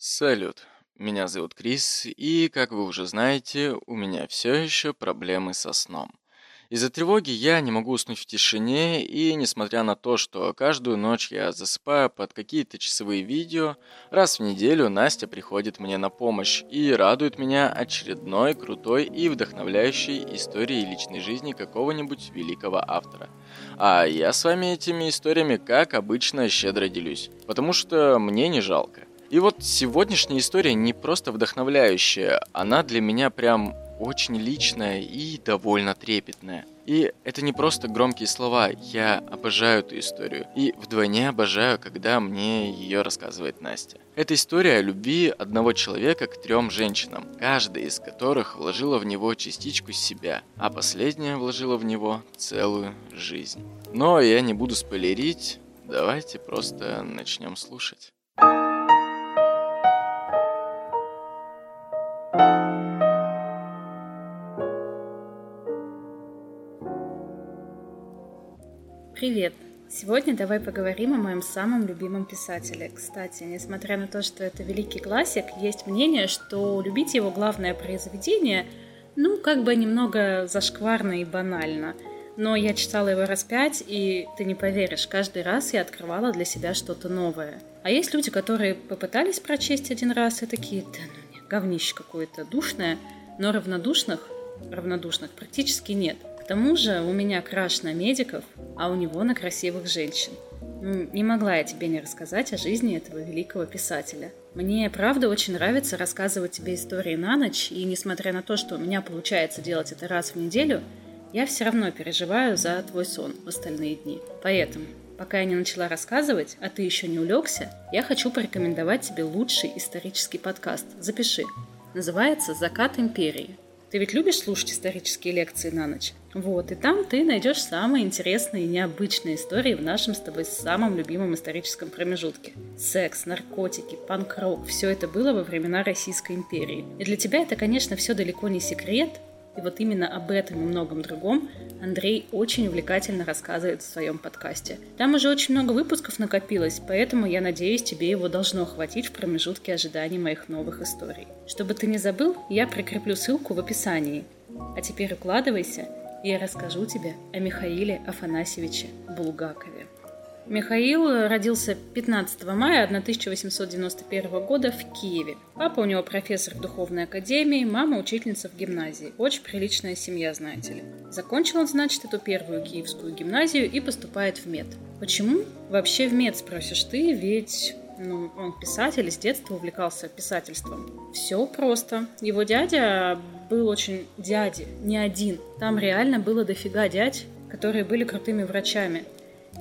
Салют, меня зовут Крис, и, как вы уже знаете, у меня все еще проблемы со сном. Из-за тревоги я не могу уснуть в тишине, и несмотря на то, что каждую ночь я засыпаю под какие-то часовые видео, раз в неделю Настя приходит мне на помощь и радует меня очередной крутой и вдохновляющей историей личной жизни какого-нибудь великого автора. А я с вами этими историями, как обычно, щедро делюсь, потому что мне не жалко. И вот сегодняшняя история не просто вдохновляющая, она для меня прям очень личная и довольно трепетная. И это не просто громкие слова, я обожаю эту историю. И вдвойне обожаю, когда мне ее рассказывает Настя. Это история о любви одного человека к трем женщинам, каждая из которых вложила в него частичку себя, а последняя вложила в него целую жизнь. Но я не буду спойлерить, давайте просто начнем слушать. Сегодня давай поговорим о моем самом любимом писателе. Кстати, несмотря на то, что это великий классик, есть мнение, что любить его главное произведение, ну, как бы немного зашкварно и банально. Но я читала его раз пять, и ты не поверишь, каждый раз я открывала для себя что-то новое. А есть люди, которые попытались прочесть один раз и такие, да ну говнище какое-то душное, но равнодушных, равнодушных практически нет. Тому же у меня краш на медиков, а у него на красивых женщин. Не могла я тебе не рассказать о жизни этого великого писателя. Мне, правда, очень нравится рассказывать тебе истории на ночь, и несмотря на то, что у меня получается делать это раз в неделю, я все равно переживаю за твой сон в остальные дни. Поэтому Пока я не начала рассказывать, а ты еще не улегся, я хочу порекомендовать тебе лучший исторический подкаст. Запиши. Называется «Закат империи». Ты ведь любишь слушать исторические лекции на ночь? Вот, и там ты найдешь самые интересные и необычные истории в нашем с тобой самом любимом историческом промежутке. Секс, наркотики, панк-рок – все это было во времена Российской империи. И для тебя это, конечно, все далеко не секрет, и вот именно об этом и многом другом Андрей очень увлекательно рассказывает в своем подкасте. Там уже очень много выпусков накопилось, поэтому я надеюсь, тебе его должно хватить в промежутке ожидания моих новых историй. Чтобы ты не забыл, я прикреплю ссылку в описании. А теперь укладывайся, я расскажу тебе о Михаиле Афанасьевиче Булгакове. Михаил родился 15 мая 1891 года в Киеве. Папа у него профессор в духовной академии, мама учительница в гимназии. Очень приличная семья, знаете ли. Закончил он, значит, эту первую киевскую гимназию и поступает в мед. Почему вообще в мед, спросишь ты, ведь ну, он писатель, с детства увлекался писательством. Все просто. Его дядя был очень дяди, не один. Там реально было дофига дядь, которые были крутыми врачами.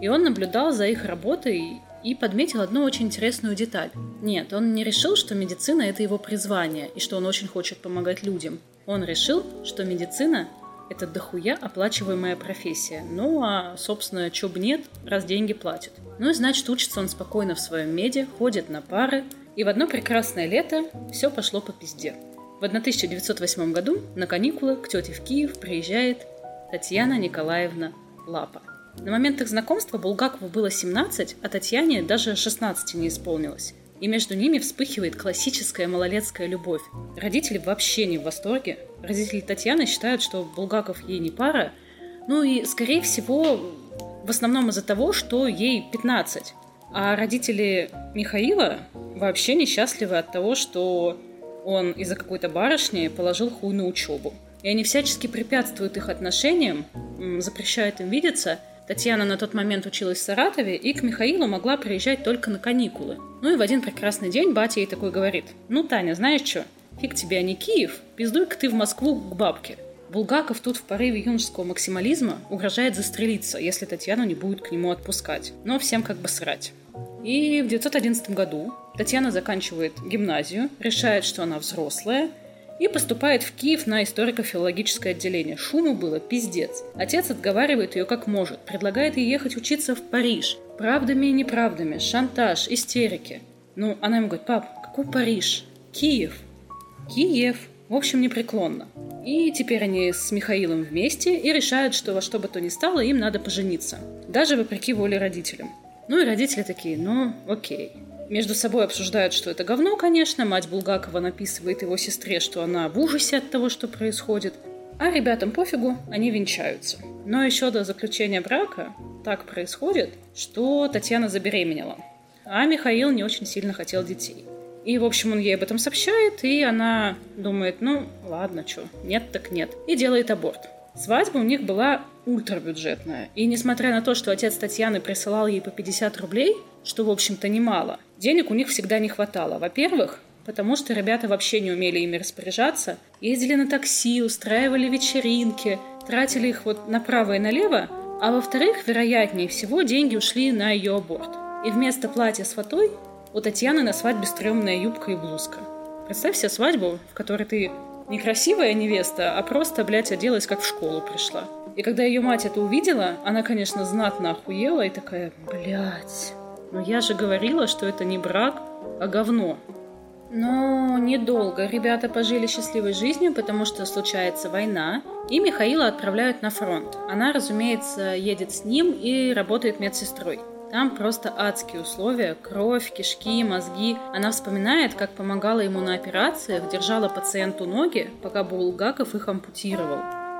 И он наблюдал за их работой и подметил одну очень интересную деталь. Нет, он не решил, что медицина – это его призвание, и что он очень хочет помогать людям. Он решил, что медицина – это дохуя оплачиваемая профессия. Ну, а, собственно, чё бы нет, раз деньги платят. Ну и значит, учится он спокойно в своем меде, ходит на пары, и в одно прекрасное лето все пошло по пизде. В 1908 году на каникулы к тете в Киев приезжает Татьяна Николаевна Лапа. На момент их знакомства Булгакову было 17, а Татьяне даже 16 не исполнилось. И между ними вспыхивает классическая малолетская любовь. Родители вообще не в восторге. Родители Татьяны считают, что Булгаков ей не пара. Ну и, скорее всего, в основном из-за того, что ей 15. А родители Михаила вообще несчастливы от того, что он из-за какой-то барышни положил хуй на учебу. И они всячески препятствуют их отношениям, запрещают им видеться – Татьяна на тот момент училась в Саратове и к Михаилу могла приезжать только на каникулы. Ну и в один прекрасный день батя ей такой говорит, «Ну, Таня, знаешь что, фиг тебе, а не Киев, пиздуй-ка ты в Москву к бабке». Булгаков тут в порыве юношеского максимализма угрожает застрелиться, если Татьяну не будет к нему отпускать. Но всем как бы срать. И в 1911 году Татьяна заканчивает гимназию, решает, что она взрослая, и поступает в Киев на историко-филологическое отделение. Шуму было пиздец. Отец отговаривает ее как может, предлагает ей ехать учиться в Париж. Правдами и неправдами, шантаж, истерики. Ну, она ему говорит, пап, какой Париж? Киев. Киев. В общем, непреклонно. И теперь они с Михаилом вместе и решают, что во что бы то ни стало, им надо пожениться. Даже вопреки воле родителям. Ну и родители такие, ну, окей. Между собой обсуждают, что это говно, конечно. Мать Булгакова написывает его сестре, что она в ужасе от того, что происходит. А ребятам пофигу, они венчаются. Но еще до заключения брака так происходит, что Татьяна забеременела. А Михаил не очень сильно хотел детей. И, в общем, он ей об этом сообщает, и она думает, ну, ладно, что, нет так нет. И делает аборт. Свадьба у них была ультрабюджетная. И несмотря на то, что отец Татьяны присылал ей по 50 рублей, что, в общем-то, немало, денег у них всегда не хватало. Во-первых, потому что ребята вообще не умели ими распоряжаться. Ездили на такси, устраивали вечеринки, тратили их вот направо и налево, а во-вторых, вероятнее всего, деньги ушли на ее аборт. И вместо платья с фатой у Татьяны на свадьбе стрёмная юбка и блузка. Представь себе свадьбу, в которой ты некрасивая невеста, а просто, блядь, оделась, как в школу пришла. И когда ее мать это увидела, она, конечно, знатно охуела и такая, блядь, но я же говорила, что это не брак, а говно. Но недолго ребята пожили счастливой жизнью, потому что случается война, и Михаила отправляют на фронт. Она, разумеется, едет с ним и работает медсестрой. Там просто адские условия, кровь, кишки, мозги. Она вспоминает, как помогала ему на операциях, держала пациенту ноги, пока Булгаков их ампутировал.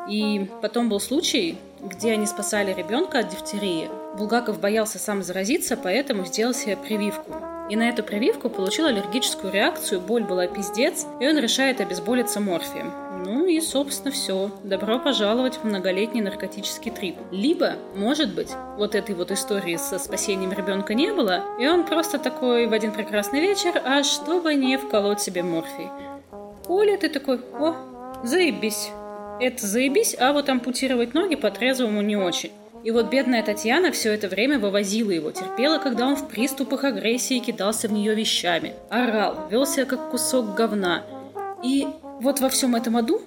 И потом был случай, где они спасали ребенка от дифтерии. Булгаков боялся сам заразиться, поэтому сделал себе прививку. И на эту прививку получил аллергическую реакцию, боль была пиздец, и он решает обезболиться морфием. Ну и, собственно, все. Добро пожаловать в многолетний наркотический трип. Либо, может быть, вот этой вот истории со спасением ребенка не было, и он просто такой в один прекрасный вечер, а чтобы не вколоть себе морфий. Коля, ты такой, о, заебись. Это заебись, а вот ампутировать ноги по трезвому не очень. И вот бедная Татьяна все это время вывозила его, терпела, когда он в приступах агрессии кидался в нее вещами, орал, вел себя как кусок говна. И вот во всем этом аду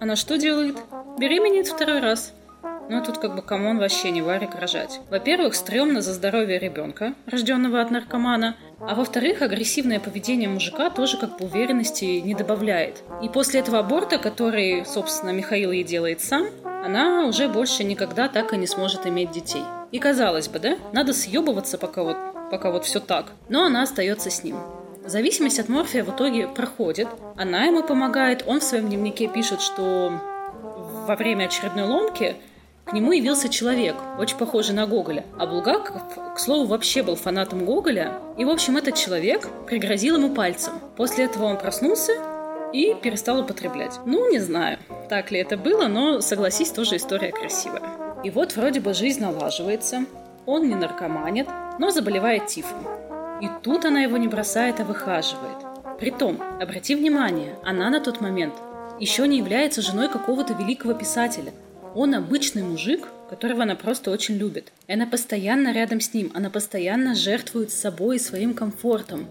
она что делает? Беременеет второй раз. Ну, тут как бы come on вообще не варик рожать. Во-первых, стрёмно за здоровье ребенка, рожденного от наркомана. А во-вторых, агрессивное поведение мужика тоже как бы уверенности не добавляет. И после этого аборта, который, собственно, Михаил ей делает сам, она уже больше никогда так и не сможет иметь детей. И казалось бы, да, надо съебываться, пока вот, пока вот все так. Но она остается с ним. Зависимость от морфия в итоге проходит, она ему помогает, он в своем дневнике пишет, что во время очередной ломки к нему явился человек, очень похожий на Гоголя. А Булгаков, к слову, вообще был фанатом Гоголя. И, в общем, этот человек пригрозил ему пальцем. После этого он проснулся и перестал употреблять. Ну, не знаю, так ли это было, но, согласись, тоже история красивая. И вот вроде бы жизнь налаживается, он не наркоманит, но заболевает тифом. И тут она его не бросает, а выхаживает. Притом, обрати внимание, она на тот момент еще не является женой какого-то великого писателя. Он обычный мужик, которого она просто очень любит. И она постоянно рядом с ним, она постоянно жертвует собой и своим комфортом.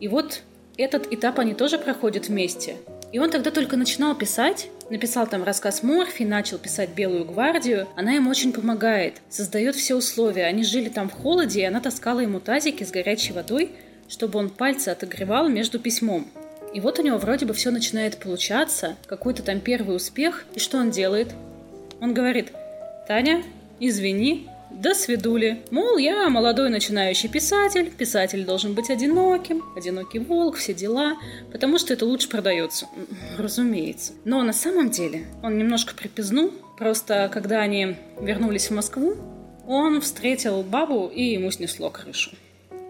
И вот этот этап они тоже проходят вместе. И он тогда только начинал писать, написал там рассказ Морфи, начал писать «Белую гвардию». Она ему очень помогает, создает все условия. Они жили там в холоде, и она таскала ему тазики с горячей водой, чтобы он пальцы отогревал между письмом. И вот у него вроде бы все начинает получаться, какой-то там первый успех, и что он делает? Он говорит, «Таня, извини, до свидули. Мол, я молодой начинающий писатель, писатель должен быть одиноким, одинокий волк, все дела, потому что это лучше продается. Разумеется. Но на самом деле он немножко припизнул, просто когда они вернулись в Москву, он встретил бабу и ему снесло крышу.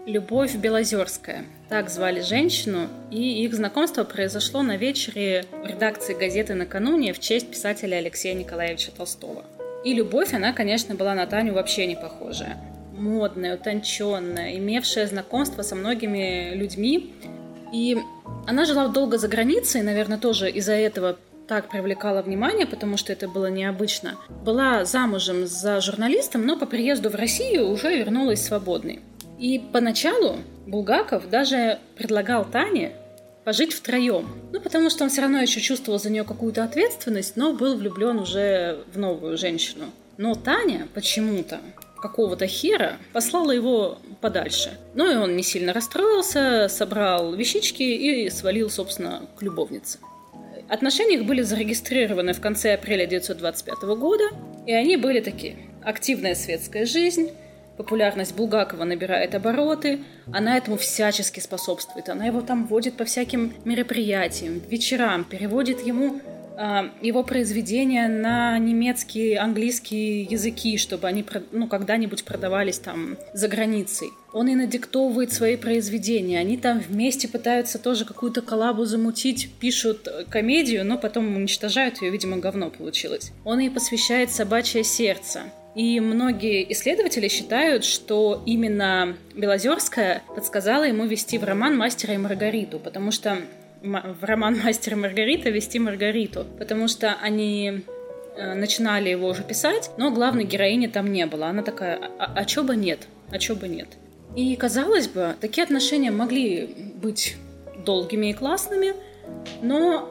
Любовь Белозерская. Так звали женщину, и их знакомство произошло на вечере в редакции газеты «Накануне» в честь писателя Алексея Николаевича Толстого. И любовь, она, конечно, была на Таню вообще не похожая. Модная, утонченная, имевшая знакомство со многими людьми. И она жила долго за границей, наверное, тоже из-за этого так привлекала внимание, потому что это было необычно. Была замужем за журналистом, но по приезду в Россию уже вернулась свободной. И поначалу Булгаков даже предлагал Тане пожить втроем. Ну, потому что он все равно еще чувствовал за нее какую-то ответственность, но был влюблен уже в новую женщину. Но Таня почему-то какого-то хера послала его подальше. Ну и он не сильно расстроился, собрал вещички и свалил, собственно, к любовнице. Отношения их были зарегистрированы в конце апреля 1925 года, и они были такие. Активная светская жизнь, популярность Булгакова набирает обороты, она этому всячески способствует. Она его там водит по всяким мероприятиям, вечерам, переводит ему а, его произведения на немецкий, английский языки, чтобы они ну, когда-нибудь продавались там за границей. Он и надиктовывает свои произведения. Они там вместе пытаются тоже какую-то коллабу замутить, пишут комедию, но потом уничтожают ее, видимо, говно получилось. Он ей посвящает «Собачье сердце». И многие исследователи считают, что именно Белозерская подсказала ему вести в роман «Мастера и Маргариту», потому что в роман «Мастер и Маргарита» вести Маргариту, потому что они э, начинали его уже писать, но главной героини там не было. Она такая, а, а чё бы нет? А чё бы нет? И, казалось бы, такие отношения могли быть долгими и классными, но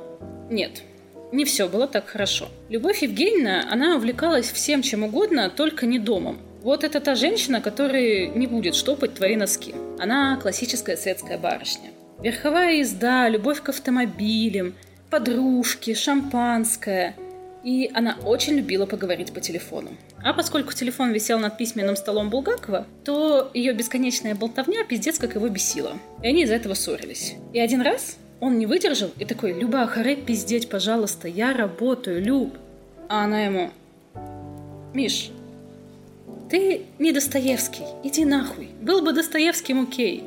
нет, не все было так хорошо. Любовь Евгеньевна, она увлекалась всем чем угодно, только не домом. Вот это та женщина, которая не будет штопать твои носки. Она классическая светская барышня. Верховая езда, любовь к автомобилям, подружки, шампанское. И она очень любила поговорить по телефону. А поскольку телефон висел над письменным столом Булгакова, то ее бесконечная болтовня пиздец как его бесила. И они из-за этого ссорились. И один раз он не выдержал и такой, «Люба, харе пиздеть, пожалуйста, я работаю, Люб». А она ему, «Миш, ты не Достоевский, иди нахуй. Был бы Достоевским окей.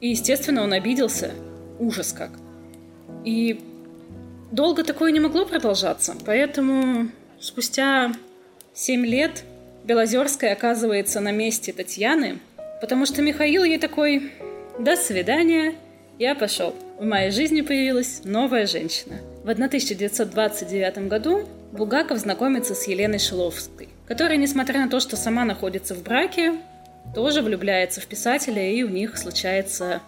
И, естественно, он обиделся. Ужас как. И долго такое не могло продолжаться, поэтому спустя семь лет Белозерская оказывается на месте Татьяны, потому что Михаил ей такой «До свидания, я пошел». В моей жизни появилась новая женщина. В 1929 году Булгаков знакомится с Еленой Шиловской, которая, несмотря на то, что сама находится в браке, тоже влюбляется в писателя, и у них случается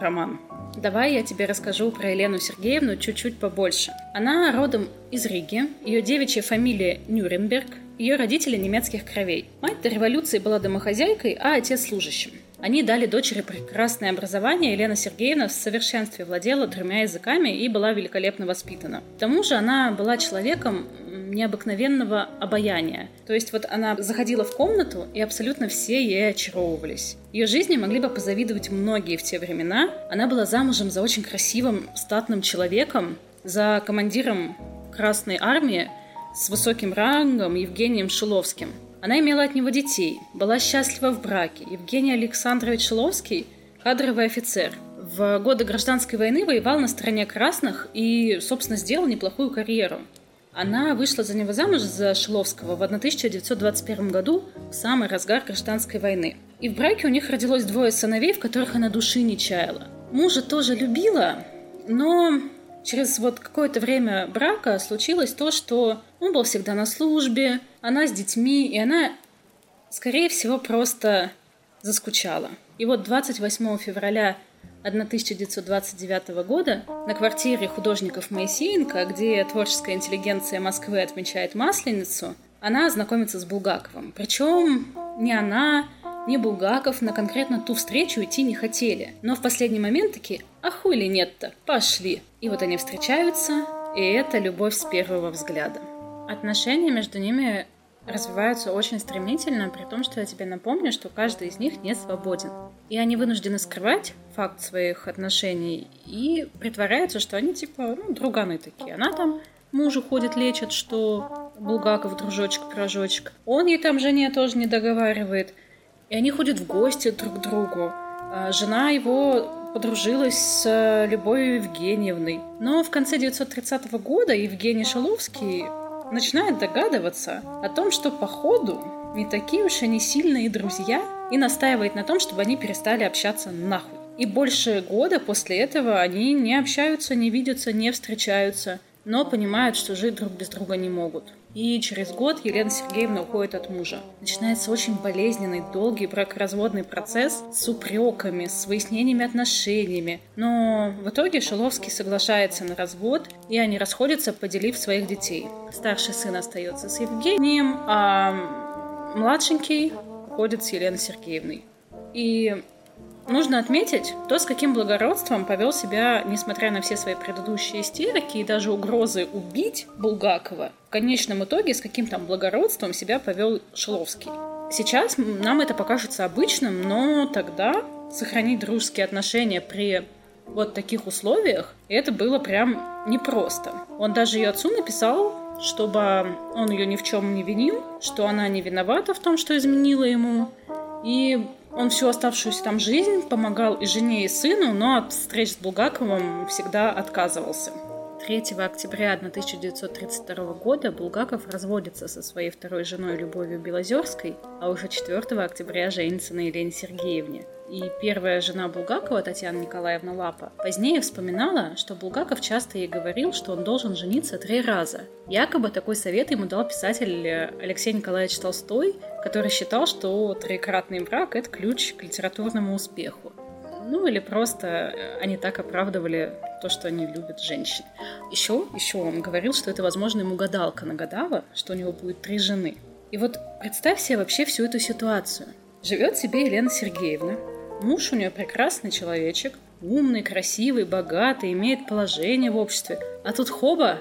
роман. Давай я тебе расскажу про Елену Сергеевну чуть-чуть побольше. Она родом из Риги, ее девичья фамилия Нюрнберг, ее родители немецких кровей. Мать до революции была домохозяйкой, а отец служащим. Они дали дочери прекрасное образование. Елена Сергеевна в совершенстве владела тремя языками и была великолепно воспитана. К тому же она была человеком необыкновенного обаяния. То есть вот она заходила в комнату, и абсолютно все ей очаровывались. Ее жизни могли бы позавидовать многие в те времена. Она была замужем за очень красивым, статным человеком, за командиром Красной Армии с высоким рангом Евгением Шиловским. Она имела от него детей, была счастлива в браке. Евгений Александрович Шиловский – кадровый офицер. В годы гражданской войны воевал на стороне красных и, собственно, сделал неплохую карьеру. Она вышла за него замуж за Шиловского в 1921 году, в самый разгар гражданской войны. И в браке у них родилось двое сыновей, в которых она души не чаяла. Мужа тоже любила, но через вот какое-то время брака случилось то, что он был всегда на службе, она с детьми, и она, скорее всего, просто заскучала. И вот 28 февраля 1929 года на квартире художников Моисеенко, где творческая интеллигенция Москвы отмечает Масленицу, она знакомится с Булгаковым. Причем ни она, ни Булгаков на конкретно ту встречу идти не хотели. Но в последний момент такие «А хули нет-то? Пошли!» И вот они встречаются, и это любовь с первого взгляда. Отношения между ними развиваются очень стремительно, при том, что я тебе напомню, что каждый из них не свободен. И они вынуждены скрывать факт своих отношений и притворяются, что они типа ну, друганы такие. Она там мужу ходит, лечит, что Булгаков дружочек-пирожочек. Он ей там жене тоже не договаривает. И они ходят в гости друг к другу. А жена его подружилась с Любовью Евгеньевной. Но в конце 1930 года Евгений Шаловский начинает догадываться о том, что походу не такие уж они сильные друзья, и настаивает на том, чтобы они перестали общаться нахуй. И больше года после этого они не общаются, не видятся, не встречаются, но понимают, что жить друг без друга не могут. И через год Елена Сергеевна уходит от мужа. Начинается очень болезненный, долгий бракоразводный процесс с упреками, с выяснениями отношениями. Но в итоге Шиловский соглашается на развод, и они расходятся, поделив своих детей. Старший сын остается с Евгением, а младшенький ходит с Еленой Сергеевной. И Нужно отметить то, с каким благородством повел себя, несмотря на все свои предыдущие истерики и даже угрозы убить Булгакова, в конечном итоге с каким там благородством себя повел Шиловский. сейчас нам это покажется обычным, но тогда сохранить дружеские отношения при вот таких условиях, это было прям непросто. Он даже ее отцу написал, чтобы он ее ни в чем не винил, что она не виновата в том, что изменила ему. И он всю оставшуюся там жизнь помогал и жене, и сыну, но от встреч с Булгаковым всегда отказывался. 3 октября 1932 года Булгаков разводится со своей второй женой Любовью Белозерской, а уже 4 октября женится на Елене Сергеевне. И первая жена Булгакова, Татьяна Николаевна Лапа, позднее вспоминала, что Булгаков часто ей говорил, что он должен жениться три раза. Якобы такой совет ему дал писатель Алексей Николаевич Толстой, который считал, что трикратный брак – это ключ к литературному успеху. Ну или просто э, они так оправдывали то, что они любят женщин. Еще, еще он говорил, что это, возможно, ему гадалка нагадала, что у него будет три жены. И вот представь себе вообще всю эту ситуацию. Живет себе Елена Сергеевна, муж у нее прекрасный человечек, умный, красивый, богатый, имеет положение в обществе. А тут хоба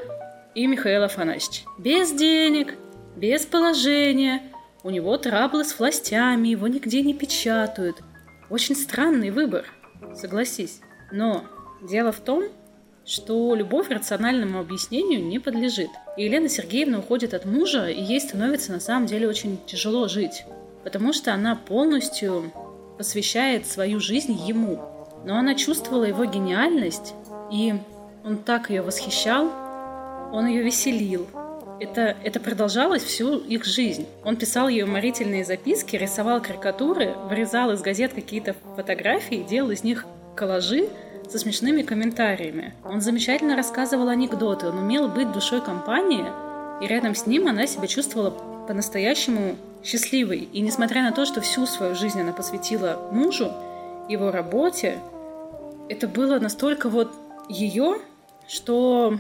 и Михаил Афанасьевич. Без денег, без положения, у него траблы с властями, его нигде не печатают. Очень странный выбор, согласись. Но Дело в том, что любовь рациональному объяснению не подлежит. И Елена Сергеевна уходит от мужа, и ей становится на самом деле очень тяжело жить, потому что она полностью посвящает свою жизнь ему. Но она чувствовала его гениальность, и он так ее восхищал, он ее веселил. Это, это продолжалось всю их жизнь. Он писал ей уморительные записки, рисовал карикатуры, вырезал из газет какие-то фотографии, делал из них коллажи, со смешными комментариями. Он замечательно рассказывал анекдоты, он умел быть душой компании, и рядом с ним она себя чувствовала по-настоящему счастливой. И несмотря на то, что всю свою жизнь она посвятила мужу, его работе, это было настолько вот ее, что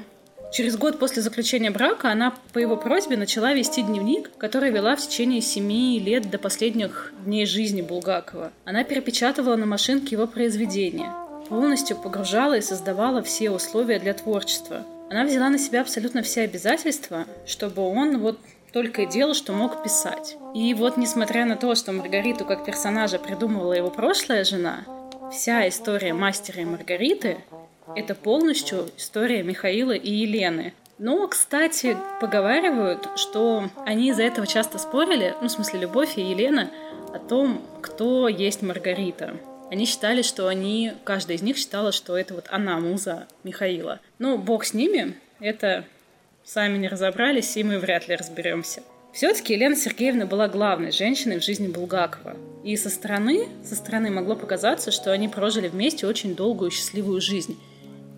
через год после заключения брака она по его просьбе начала вести дневник, который вела в течение семи лет до последних дней жизни Булгакова. Она перепечатывала на машинке его произведения полностью погружала и создавала все условия для творчества. Она взяла на себя абсолютно все обязательства, чтобы он вот только и делал, что мог писать. И вот несмотря на то, что Маргариту как персонажа придумывала его прошлая жена, вся история мастера и Маргариты — это полностью история Михаила и Елены. Но, кстати, поговаривают, что они из-за этого часто спорили, ну, в смысле, Любовь и Елена, о том, кто есть Маргарита. Они считали, что они, каждая из них считала, что это вот она, муза Михаила. Ну, бог с ними, это сами не разобрались, и мы вряд ли разберемся. Все-таки Елена Сергеевна была главной женщиной в жизни Булгакова. И со стороны, со стороны могло показаться, что они прожили вместе очень долгую счастливую жизнь.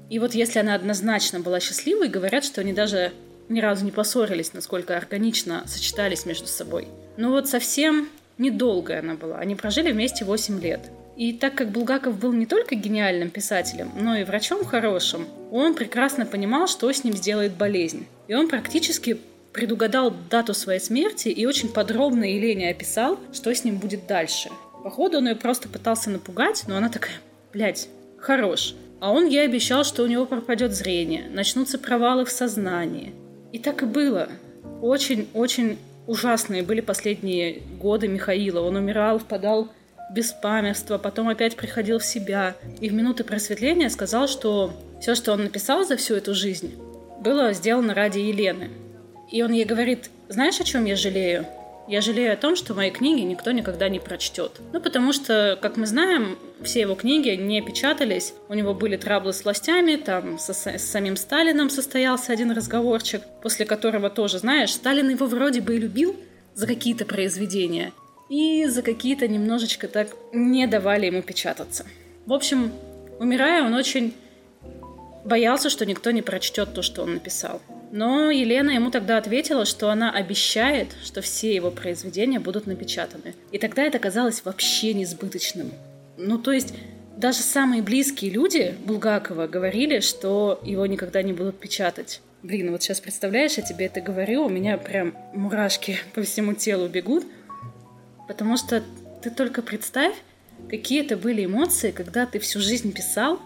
И вот если она однозначно была счастливой, говорят, что они даже ни разу не поссорились, насколько органично сочетались между собой. Но вот совсем недолгая она была. Они прожили вместе 8 лет. И так как Булгаков был не только гениальным писателем, но и врачом хорошим, он прекрасно понимал, что с ним сделает болезнь. И он практически предугадал дату своей смерти и очень подробно Елене описал, что с ним будет дальше. Походу, он ее просто пытался напугать, но она такая, блядь, хорош. А он ей обещал, что у него пропадет зрение, начнутся провалы в сознании. И так и было. Очень-очень ужасные были последние годы Михаила. Он умирал, впадал беспамятства, потом опять приходил в себя. И в минуты просветления сказал, что все, что он написал за всю эту жизнь, было сделано ради Елены. И он ей говорит, знаешь, о чем я жалею? Я жалею о том, что мои книги никто никогда не прочтет. Ну, потому что, как мы знаем, все его книги не печатались. У него были траблы с властями, там со, с самим Сталином состоялся один разговорчик, после которого тоже, знаешь, Сталин его вроде бы и любил за какие-то произведения, и за какие-то немножечко так не давали ему печататься. В общем, умирая, он очень боялся, что никто не прочтет то, что он написал. Но Елена ему тогда ответила, что она обещает, что все его произведения будут напечатаны. И тогда это казалось вообще несбыточным. Ну, то есть, даже самые близкие люди Булгакова говорили, что его никогда не будут печатать. Блин, вот сейчас представляешь, я тебе это говорю, у меня прям мурашки по всему телу бегут. Потому что ты только представь, какие это были эмоции, когда ты всю жизнь писал,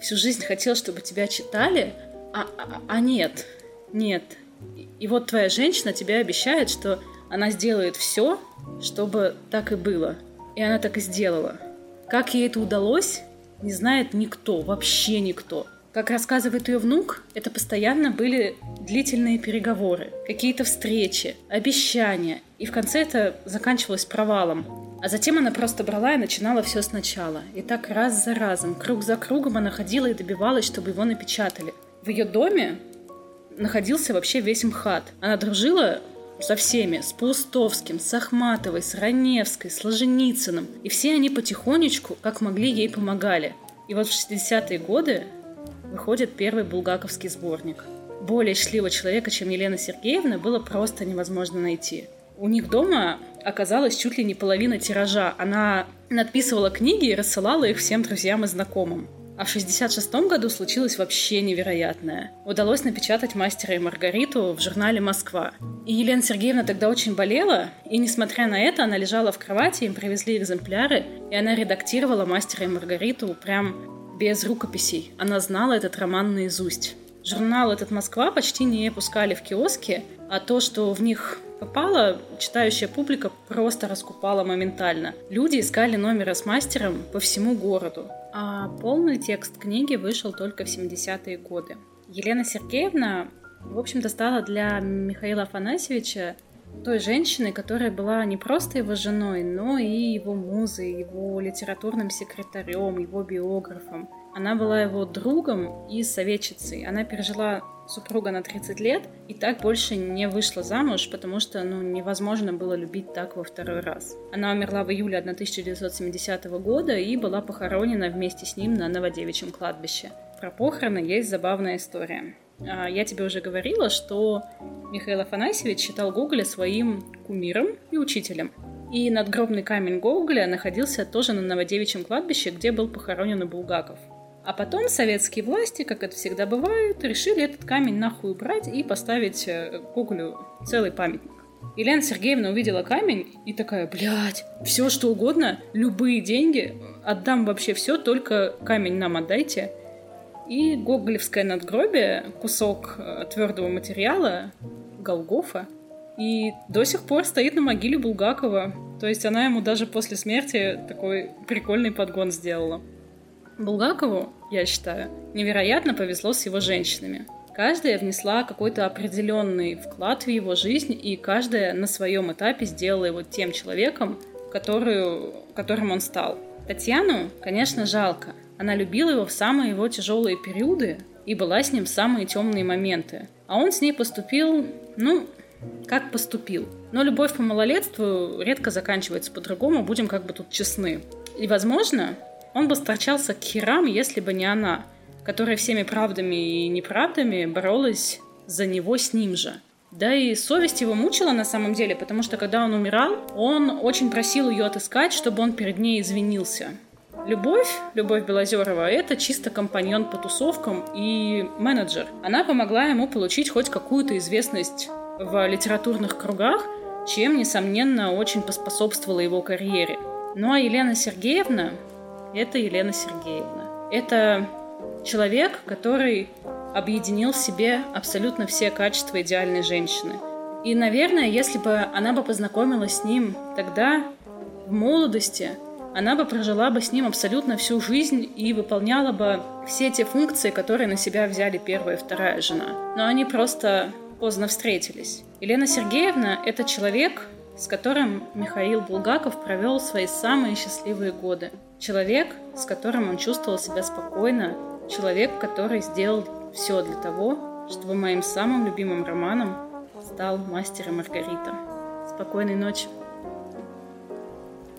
всю жизнь хотел, чтобы тебя читали, а, а, а нет, нет. И вот твоя женщина тебе обещает, что она сделает все, чтобы так и было. И она так и сделала. Как ей это удалось, не знает никто, вообще никто. Как рассказывает ее внук, это постоянно были длительные переговоры, какие-то встречи, обещания, и в конце это заканчивалось провалом. А затем она просто брала и начинала все сначала. И так раз за разом, круг за кругом она ходила и добивалась, чтобы его напечатали. В ее доме находился вообще весь МХАТ. Она дружила со всеми, с Паустовским, с Ахматовой, с Раневской, с Ложеницыным. И все они потихонечку, как могли, ей помогали. И вот в 60-е годы выходит первый булгаковский сборник. Более счастливого человека, чем Елена Сергеевна, было просто невозможно найти. У них дома оказалась чуть ли не половина тиража. Она надписывала книги и рассылала их всем друзьям и знакомым. А в 66 году случилось вообще невероятное. Удалось напечатать «Мастера и Маргариту» в журнале «Москва». И Елена Сергеевна тогда очень болела, и несмотря на это, она лежала в кровати, им привезли экземпляры, и она редактировала «Мастера и Маргариту» прям без рукописей. Она знала этот роман наизусть. Журнал этот «Москва» почти не пускали в киоски, а то, что в них попало, читающая публика просто раскупала моментально. Люди искали номера с мастером по всему городу. А полный текст книги вышел только в 70-е годы. Елена Сергеевна, в общем-то, стала для Михаила Афанасьевича той женщины, которая была не просто его женой, но и его музой, его литературным секретарем, его биографом. Она была его другом и советчицей. Она пережила супруга на 30 лет и так больше не вышла замуж, потому что ну, невозможно было любить так во второй раз. Она умерла в июле 1970 года и была похоронена вместе с ним на Новодевичьем кладбище. Про похороны есть забавная история. А, я тебе уже говорила, что Михаил Афанасьевич считал Гоголя своим кумиром и учителем. И надгробный камень Гоголя находился тоже на Новодевичьем кладбище, где был похоронен и Булгаков. А потом советские власти, как это всегда бывает, решили этот камень нахуй убрать и поставить э, Гоголю целый памятник. Елена Сергеевна увидела камень и такая, блядь, все что угодно, любые деньги, отдам вообще все, только камень нам отдайте. И гоголевское надгробие, кусок э, твердого материала, Голгофа, и до сих пор стоит на могиле Булгакова. То есть она ему даже после смерти такой прикольный подгон сделала. Булгакову, я считаю, невероятно повезло с его женщинами. Каждая внесла какой-то определенный вклад в его жизнь, и каждая на своем этапе сделала его тем человеком, которую, которым он стал. Татьяну, конечно, жалко. Она любила его в самые его тяжелые периоды и была с ним в самые темные моменты. А он с ней поступил, ну, как поступил. Но любовь по малолетству редко заканчивается по-другому, будем как бы тут честны. И, возможно, он бы сторчался к херам, если бы не она, которая всеми правдами и неправдами боролась за него с ним же. Да и совесть его мучила на самом деле, потому что когда он умирал, он очень просил ее отыскать, чтобы он перед ней извинился. Любовь, Любовь Белозерова, это чисто компаньон по тусовкам и менеджер. Она помогла ему получить хоть какую-то известность в литературных кругах, чем, несомненно, очень поспособствовала его карьере. Ну а Елена Сергеевна — это Елена Сергеевна. Это человек, который объединил в себе абсолютно все качества идеальной женщины. И, наверное, если бы она бы познакомилась с ним тогда, в молодости, она бы прожила бы с ним абсолютно всю жизнь и выполняла бы все те функции, которые на себя взяли первая и вторая жена. Но они просто поздно встретились. Елена Сергеевна – это человек, с которым Михаил Булгаков провел свои самые счастливые годы. Человек, с которым он чувствовал себя спокойно. Человек, который сделал все для того, чтобы моим самым любимым романом стал «Мастер и Маргарита». Спокойной ночи.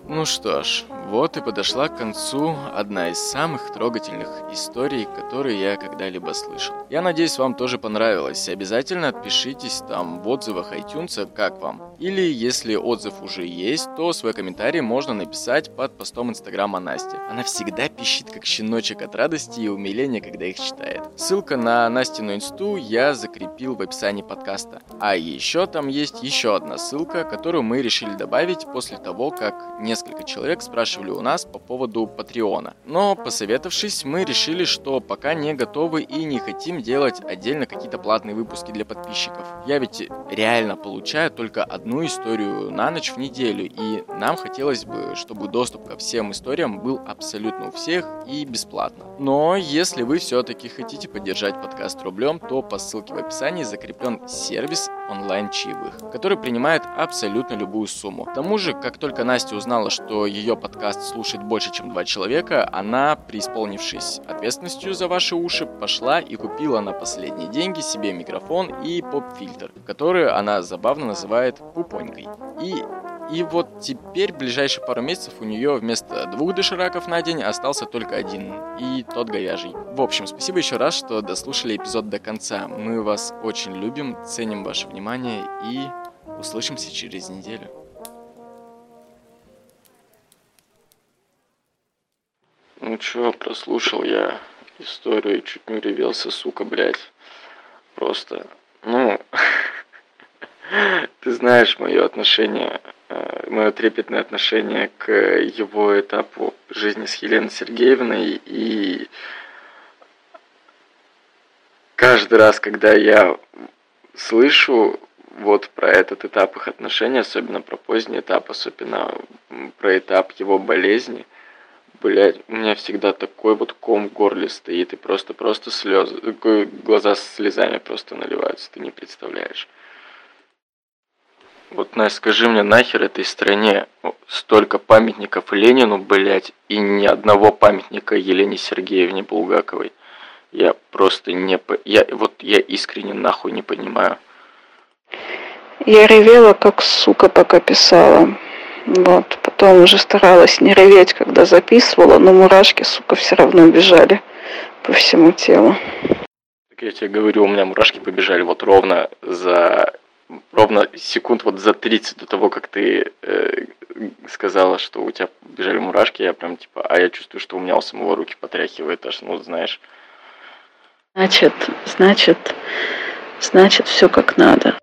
Ну что ж, вот и подошла к концу одна из самых трогательных историй, которые я когда-либо слышал. Я надеюсь, вам тоже понравилось. Обязательно отпишитесь там в отзывах iTunes, как вам. Или если отзыв уже есть, то свой комментарий можно написать под постом инстаграма Насти. Она всегда пищит как щеночек от радости и умиления, когда их читает. Ссылка на Настину инсту я закрепил в описании подкаста. А еще там есть еще одна ссылка, которую мы решили добавить после того, как несколько человек спрашивали спрашивали у нас по поводу Патреона. Но, посоветовавшись, мы решили, что пока не готовы и не хотим делать отдельно какие-то платные выпуски для подписчиков. Я ведь реально получаю только одну историю на ночь в неделю, и нам хотелось бы, чтобы доступ ко всем историям был абсолютно у всех и бесплатно. Но если вы все-таки хотите поддержать подкаст рублем, то по ссылке в описании закреплен сервис онлайн-чаевых, который принимает абсолютно любую сумму. К тому же, как только Настя узнала, что ее подкаст слушает больше, чем два человека, она, преисполнившись ответственностью за ваши уши, пошла и купила на последние деньги себе микрофон и поп-фильтр, который она забавно называет пупонькой. И и вот теперь в ближайшие пару месяцев у нее вместо двух дошираков на день остался только один, и тот говяжий. В общем, спасибо еще раз, что дослушали эпизод до конца. Мы вас очень любим, ценим ваше внимание и услышимся через неделю. Ну чё, прослушал я историю и чуть не ревелся, сука, блядь. Просто, ну, ты знаешь мое отношение Э, мое трепетное отношение к его этапу жизни с Еленой Сергеевной. И каждый раз, когда я слышу вот про этот этап их отношений, особенно про поздний этап, особенно про этап его болезни, блядь, у меня всегда такой вот ком в горле стоит, и просто-просто слезы, глаза с слезами просто наливаются, ты не представляешь. Вот, Настя, скажи мне, нахер этой стране столько памятников Ленину, блядь, и ни одного памятника Елене Сергеевне Булгаковой? Я просто не... По... Я, вот я искренне нахуй не понимаю. Я ревела, как сука, пока писала. Вот, потом уже старалась не реветь, когда записывала, но мурашки, сука, все равно бежали по всему телу. Так я тебе говорю, у меня мурашки побежали вот ровно за ровно секунд вот за 30 до того, как ты э, сказала, что у тебя бежали мурашки, я прям типа, а я чувствую, что у меня у самого руки потряхивает аж, ну, знаешь. Значит, значит, значит, все как надо.